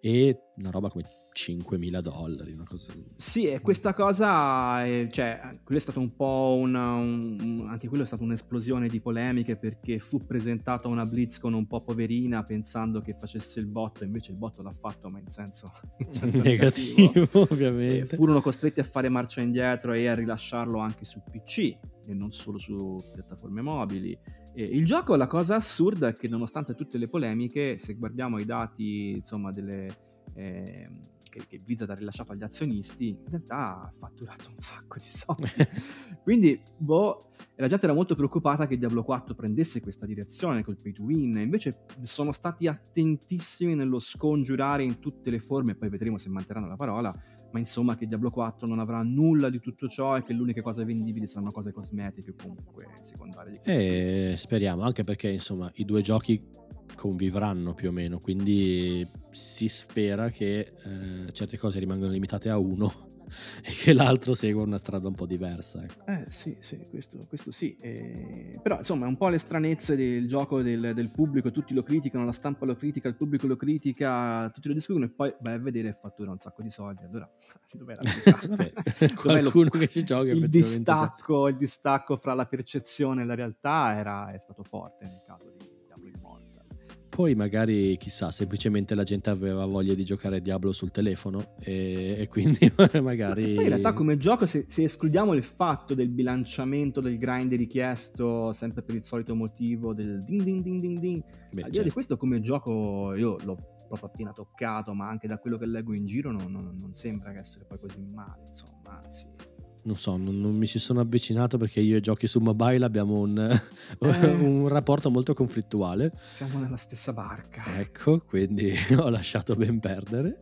e una roba come 5.000 dollari, una cosa Sì, e questa cosa, è, cioè, quello è stato un po' una, un, anche quello è stata un'esplosione di polemiche perché fu presentata una BlizzCon un po' poverina pensando che facesse il botto, invece il botto l'ha fatto ma in senso, in senso negativo, negativo ovviamente. E furono costretti a fare marcia indietro e a rilasciarlo anche su PC e non solo su piattaforme mobili. E il gioco, la cosa assurda è che nonostante tutte le polemiche, se guardiamo i dati, insomma, delle... Eh, che, che Blizzard ha rilasciato agli azionisti, in realtà ha fatturato un sacco di soldi. Quindi, boh, la gente era molto preoccupata che Diablo 4 prendesse questa direzione col pay to win, invece sono stati attentissimi nello scongiurare in tutte le forme, poi vedremo se manterranno la parola, ma insomma che Diablo 4 non avrà nulla di tutto ciò e che l'unica cosa vendibile saranno cose cosmetiche o comunque secondarie. E speriamo, anche perché insomma i due giochi convivranno più o meno, quindi si spera che eh, certe cose rimangano limitate a uno e che l'altro segua una strada un po' diversa. Ecco. Eh sì, sì, questo, questo sì. Eh, però insomma è un po' le stranezze del gioco del, del, pubblico, tutti lo criticano, la stampa lo critica, il pubblico lo critica, tutti lo discutono e poi vai a vedere fattura un sacco di soldi. Allora, dov'è la verità? qualcuno lo, che ci gioca il distacco, il distacco fra la percezione e la realtà era, è stato forte nel caso di poi magari, chissà, semplicemente la gente aveva voglia di giocare Diablo sul telefono e, e quindi magari... in realtà come gioco, se, se, escludiamo il fatto del bilanciamento del grind richiesto, sempre per il solito motivo del ding ding ding ding ding, Beh, al di questo come gioco io l'ho proprio appena toccato, ma anche da quello che leggo in giro non, non, non sembra essere poi così male, insomma, anzi non so, non, non, mi ci sono avvicinato perché io e giochi su mobile abbiamo un, eh, un, rapporto molto conflittuale. Siamo nella stessa barca. Ecco, quindi ho lasciato ben perdere.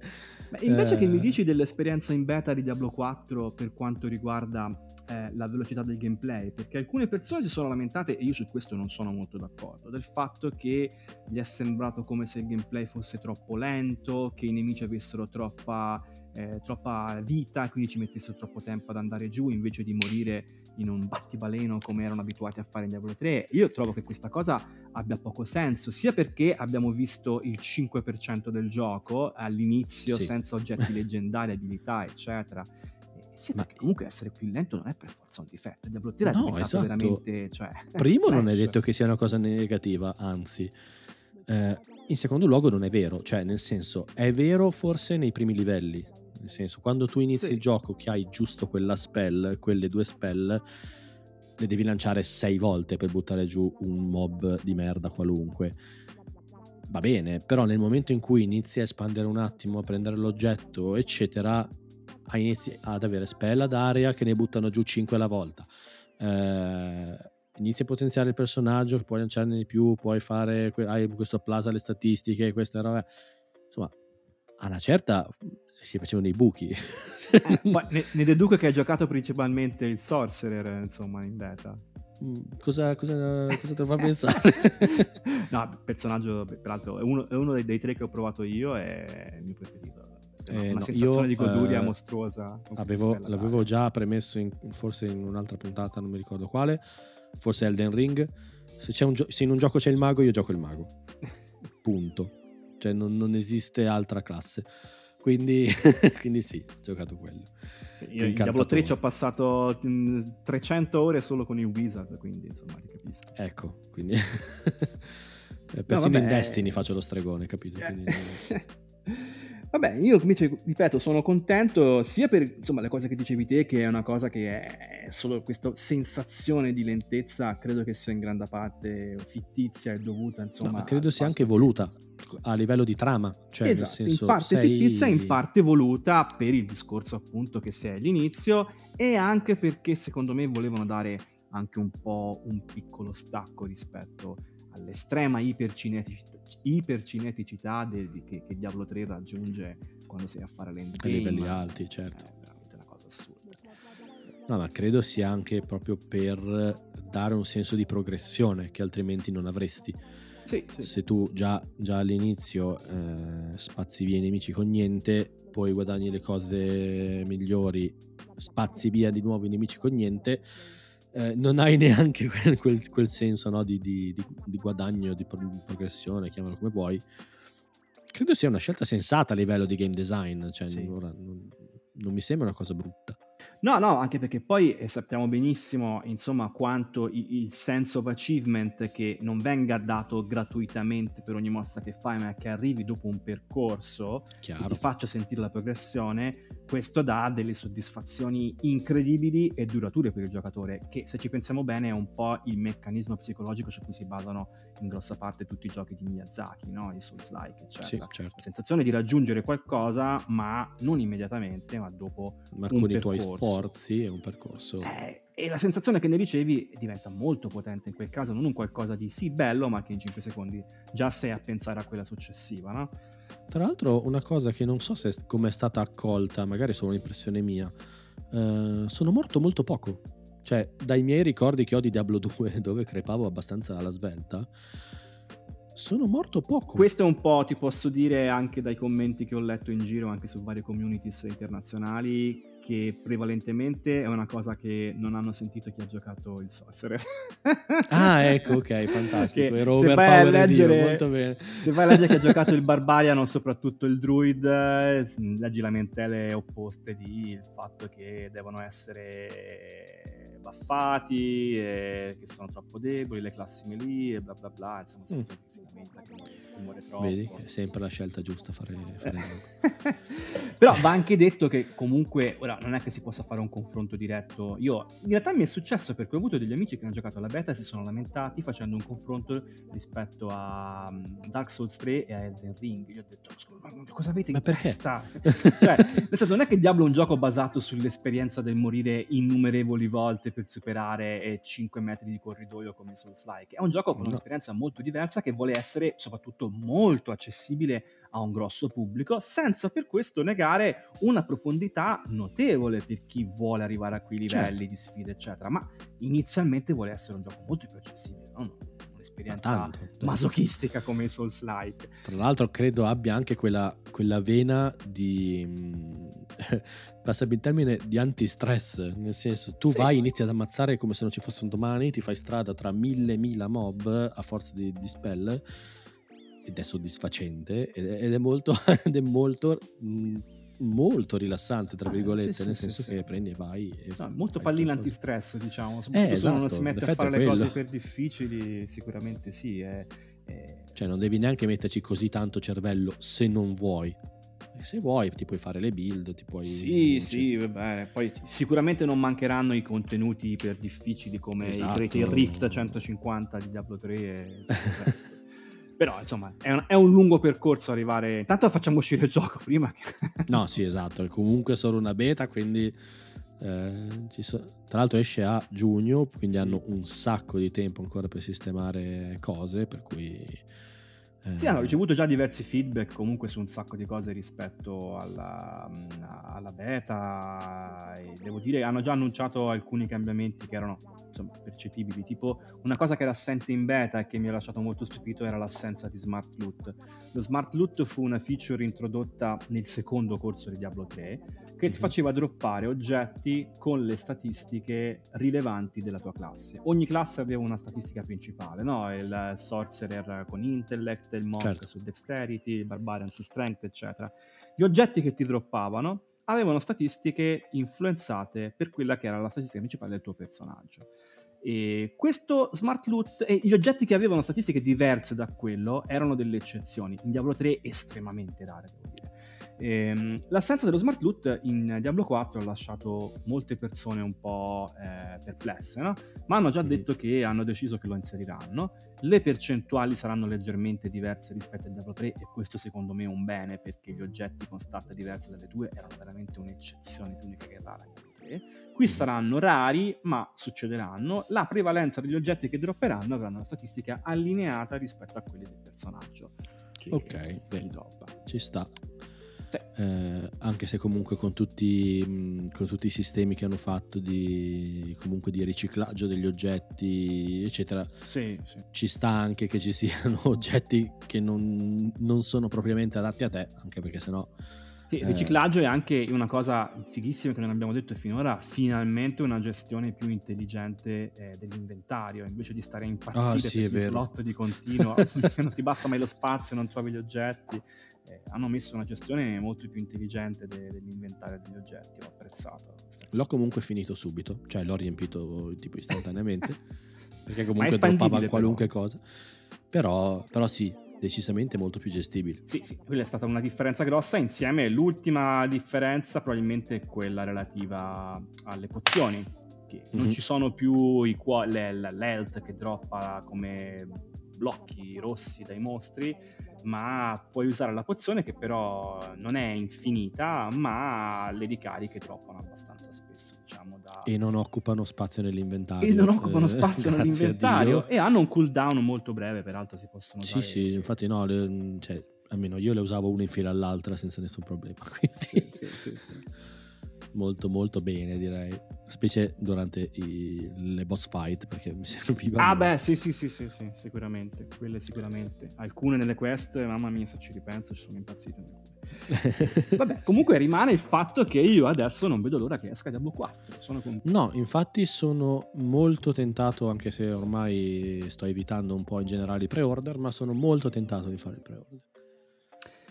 Beh, invece eh... che mi dici dell'esperienza in beta di Diablo 4 per quanto riguarda eh, la velocità del gameplay, perché alcune persone si sono lamentate, e io su questo non sono molto d'accordo, del fatto che gli è sembrato come se il gameplay fosse troppo lento, che i nemici avessero troppa eh, troppa vita, quindi ci mettessero troppo tempo ad andare giù invece di morire in un battibaleno come erano abituati a fare in Diablo 3. Io trovo che questa cosa abbia poco senso, sia perché abbiamo visto il 5% del gioco all'inizio sì. senza oggetti leggendari, abilità, eccetera. Sì, ma comunque essere più lento non è per forza un difetto. Diablo 3 no, è esatto. veramente. Cioè, Primo, non è detto che sia una cosa negativa, anzi. Eh, in secondo luogo, non è vero. Cioè, nel senso, è vero forse nei primi livelli nel senso, quando tu inizi sì. il gioco che hai giusto quella spell, quelle due spell, le devi lanciare sei volte per buttare giù un mob di merda qualunque. Va bene, però nel momento in cui inizi a espandere un attimo, a prendere l'oggetto, eccetera, inizi ad avere spell ad area che ne buttano giù 5 alla volta. Eh, inizi a potenziare il personaggio, puoi lanciarne di più, puoi fare, hai questo plus alle statistiche, queste robe. Insomma, a una certa si facevano i buchi. Eh, ne, ne, deduco che hai giocato principalmente il Sorcerer, insomma, in beta. Mm, cosa, cosa, cosa te fa pensare? no, il personaggio, peraltro, è uno, è uno dei, dei, tre che ho provato io e è il mio preferito. Eh, una no, sensazione io, di goduria uh, mostruosa. Avevo, l'avevo già premesso in, forse in un'altra puntata, non mi ricordo quale, forse Elden Ring. Se, gio- se in un gioco c'è il mago, io gioco il mago. Punto. Cioè non, non esiste altra classe. Quindi, quindi sì, ho giocato quello. Sì, io in Diablo 3 ci ho passato 300 ore solo con i Wizard, quindi insomma ti capisco. Ecco, quindi... Persino no, in Destiny faccio lo stregone, capito? Quindi... Vabbè, io invece, ripeto, sono contento sia per insomma, le cose che dicevi te, che è una cosa che è solo questa sensazione di lentezza, credo che sia in grande parte fittizia e dovuta, insomma. No, ma credo sia anche voluta a livello di trama. Cioè, esatto, senso, in parte sei... fittizia, in parte voluta per il discorso appunto che sei all'inizio e anche perché secondo me volevano dare anche un po' un piccolo stacco rispetto all'estrema ipercineticità ipercineticità de, che, che, Diablo 3 raggiunge quando sei a fare l'endgame. A livelli alti, certo. È veramente una cosa assurda. No, ma credo sia anche proprio per dare un senso di progressione che altrimenti non avresti. Sì, sì. Se tu già, già all'inizio eh, spazi via i nemici con niente, poi guadagni le cose migliori, spazi via di nuovo i nemici con niente, eh, non hai neanche quel, quel, quel senso no, di, di, di, guadagno, di progressione, chiamalo come vuoi. Credo sia una scelta sensata a livello di game design, cioè sì. ora, non, non mi sembra una cosa brutta. No, no, anche perché poi eh, sappiamo benissimo, insomma, quanto il, il, sense of achievement che non venga dato gratuitamente per ogni mossa che fai, ma che arrivi dopo un percorso Chiaro. che ti faccia sentire la progressione, questo dà delle soddisfazioni incredibili e durature per il giocatore, che se ci pensiamo bene è un po' il meccanismo psicologico su cui si basano in grossa parte tutti i giochi di Miyazaki, no? i Souls-like, eccetera. Sì, certo. La sensazione di raggiungere qualcosa, ma non immediatamente, ma dopo ma un con percorso. i tuoi sforzi è un percorso... Eh, e la sensazione che ne ricevi diventa molto potente in quel caso, non un qualcosa di sì bello, ma che in 5 secondi già sei a pensare a quella successiva, no? Tra l'altro una cosa che non so se come è stata accolta, magari solo un'impressione mia, eh, sono morto molto poco. Cioè, dai miei ricordi che ho di Diablo 2, dove crepavo abbastanza alla svelta, sono morto poco. Questo è un po', ti posso dire, anche dai commenti che ho letto in giro, anche su varie communities internazionali, che prevalentemente è una cosa che non hanno sentito chi ha giocato il Sorcerer. ah, ecco, ok, fantastico. Ero se vai a leggere, molto bene. Se vai a leggere chi ha giocato il Barbariano, soprattutto il Druid, leggi lamentele opposte di il fatto che devono essere buffati, che sono troppo deboli, le classi melee e bla bla bla, insomma, mm. si lamenta che muore troppo. Vedi, è sempre la scelta giusta fare, fare Però va anche detto che comunque, ora non è che si possa fare un confronto diretto. Io, in realtà mi è successo perché ho avuto degli amici che hanno giocato alla beta e si sono lamentati facendo un confronto rispetto a um, Dark Souls 3 e a Elden Ring. Io ho detto, ma cosa avete in ma perché? testa? cioè, non è che Diablo è un gioco basato sull'esperienza del morire innumerevoli volte per superare 5 metri di corridoio come Souls-like. È un gioco con no. un'esperienza molto diversa che vuole essere soprattutto molto accessibile a un grosso pubblico, senza per questo negare una profondità notevole per chi vuole arrivare a quei livelli certo. di sfida, eccetera. Ma inizialmente vuole essere un gioco molto più accessibile, no? Un'esperienza masochistica come i Souls like. Tra l'altro, credo abbia anche quella, quella vena di. Mm, passami il termine di anti-stress. Nel senso, tu sì. vai, inizi ad ammazzare come se non ci fosse un domani, ti fai strada tra mille mila mob a forza di, di spell. Ed è soddisfacente ed è molto, ed è molto mm, molto rilassante, tra virgolette, ah, sì, nel sì, senso sì, che prendi e vai. E no, molto pallina antistress, diciamo. Soprattutto eh, esatto, non si mette a fare le cose per difficili, sicuramente sì. È, è... Cioè, non devi neanche metterci così tanto cervello se non vuoi. E se vuoi, ti puoi fare le build, ti puoi. Sì, sì, vabbè. Poi sicuramente non mancheranno i contenuti per difficili come esatto. i Great Rift 150 di Diablo 3 e il resto. Però, insomma, è un, è un, lungo percorso arrivare. Intanto facciamo uscire il gioco prima. Che... no, sì, esatto. È comunque solo una beta, quindi. Eh, so... Tra l'altro esce a giugno, quindi sì. hanno un sacco di tempo ancora per sistemare cose, per cui sì, hanno ricevuto già diversi feedback comunque su un sacco di cose rispetto alla, alla beta e devo dire hanno già annunciato alcuni cambiamenti che erano insomma, percepibili, tipo una cosa che era assente in beta e che mi ha lasciato molto stupito era l'assenza di Smart Loot. Lo Smart Loot fu una feature introdotta nel secondo corso di Diablo 3 che ti mhm. faceva droppare oggetti con le statistiche rilevanti della tua classe. Ogni classe aveva una statistica principale, no? il sorcerer con intellect, il monk certo. su dexterity, il barbarian su strength, eccetera. Gli oggetti che ti droppavano avevano statistiche influenzate per quella che era la statistica principale del tuo personaggio. E questo smart loot e gli oggetti che avevano statistiche diverse da quello erano delle eccezioni. In Diablo 3 estremamente rare, devo dire. Ehm, l'assenza dello smart loot in Diablo 4 ha lasciato molte persone un po' eh, perplesse, no? ma hanno già mm. detto che hanno deciso che lo inseriranno. Le percentuali saranno leggermente diverse rispetto a Diablo 3 e questo secondo me è un bene perché gli oggetti con stat diverse dalle tue erano veramente un'eccezione più unica che rara in Diablo 3. Qui saranno rari, ma succederanno. La prevalenza degli oggetti che dropperanno avranno una statistica allineata rispetto a quelle del personaggio. ok, beh, ci sta. Eh, anche se comunque con tutti, mh, con tutti, i sistemi che hanno fatto di, comunque di riciclaggio degli oggetti, eccetera, sì, sì. ci sta anche che ci siano oggetti che non, non sono propriamente adatti a te, anche perché sennò sì, il eh. riciclaggio è anche una cosa fighissima che non abbiamo detto finora, finalmente una gestione più intelligente eh, dell'inventario, invece di stare a impazzire oh, sì, per slot di continuo, non ti basta mai lo spazio, non trovi gli oggetti, eh, hanno messo una gestione molto più intelligente de- dell'inventario degli oggetti, l'ho apprezzato. L'ho comunque finito subito, cioè l'ho riempito tipo istantaneamente, perché comunque droppava qualunque però. cosa, però, però sì, decisamente molto più gestibile. Sì, sì, quella è stata una differenza grossa. Insieme l'ultima differenza probabilmente è quella relativa alle pozioni, che mm-hmm. non mhm. ci sono più i qua- l'health che droppa come blocchi rossi dai mostri, ma puoi usare la pozione che però non è infinita, ma le ricariche droppano abbastanza spesso, diciamo. Da... E non occupano spazio nell'inventario. E non occupano spazio eh, nell'inventario e hanno un cooldown molto breve, peraltro si possono usare. Sì, sì, infatti no, le, cioè, almeno io le usavo una in fila all'altra senza nessun problema, quindi... sì, sì, sì. sì molto molto bene direi specie durante i, le boss fight perché mi serviva ah beh sì sì sì sì, sì sicuramente quelle sicuramente alcune nelle quest mamma mia se ci ripenso ci sono impazzito Vabbè, comunque sì. rimane il fatto che io adesso non vedo l'ora che esca Diablo 4. Sono no, infatti sono molto tentato, anche se ormai sto evitando un po' in generale i pre-order, ma sono molto tentato di fare il pre-order.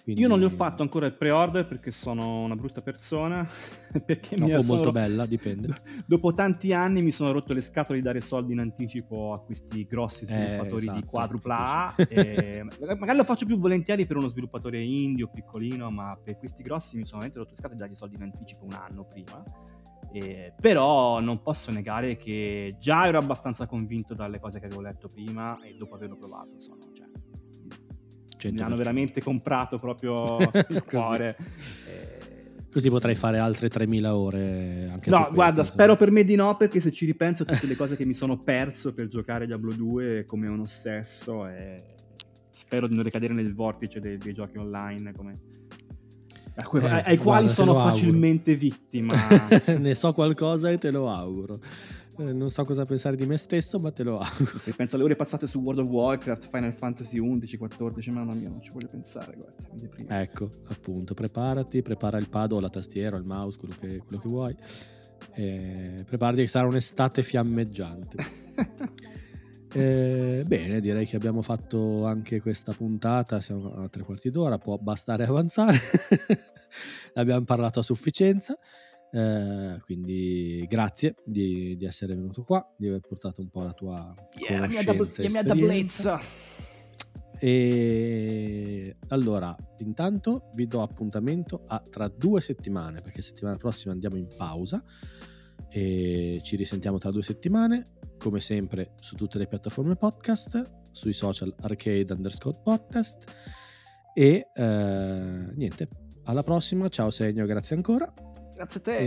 Quindi... Io non gli ho fatto ancora il pre-order perché sono una brutta persona. perché no, mi o sono... molto bella, dipende. Dopo tanti anni mi sono rotto le scatole di dare soldi in anticipo a questi grossi eh, sviluppatori eh, esatto, di quadrupla A. e... magari lo faccio più volentieri per uno sviluppatore indie o piccolino, ma per questi grossi mi sono veramente rotto le scatole di dargli soldi in anticipo un anno prima. Eh, però non posso negare che già ero abbastanza convinto dalle cose che avevo letto prima e dopo averlo provato sono, cioè, mi hanno veramente comprato proprio il cuore. Eh, Così potrai fare altre 3000 ore anche No, guarda, questo, spero per me di no, perché se ci ripenso a tutte le cose che mi sono perso per giocare Diablo 2 come un ossesso e spero di non ricadere nel vortice dei, dei giochi online come... Eh, ai, ai quali sono facilmente vittima. ne so qualcosa e te lo auguro. Eh, non so cosa pensare di me stesso, ma te lo auguro. Se penso alle ore passate su World of Warcraft, Final Fantasy 11, 14, mamma mia, non ci voglio pensare, guarda. Ecco, appunto, preparati, prepara il pad o la tastiera, il mouse, quello che, quello che vuoi. E preparati che sarà un'estate fiammeggiante. eh, bene, direi che abbiamo fatto anche questa puntata, siamo a tre quarti d'ora, può bastare avanzare. Abbiamo parlato a sufficienza. Eh, quindi grazie di, di, essere venuto qua, di aver portato un po' la tua yeah, la mia, dab- la mia dablezza. E allora, intanto vi do appuntamento a tra due settimane, perché settimana prossima andiamo in pausa e ci risentiamo tra due settimane, come sempre su tutte le piattaforme podcast, sui social arcade underscore podcast e eh, niente, alla prossima, ciao Segno, grazie ancora. Grazie a te.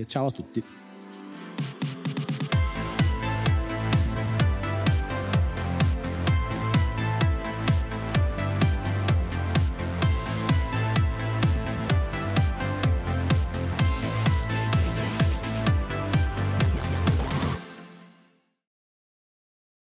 E ciao a tutti.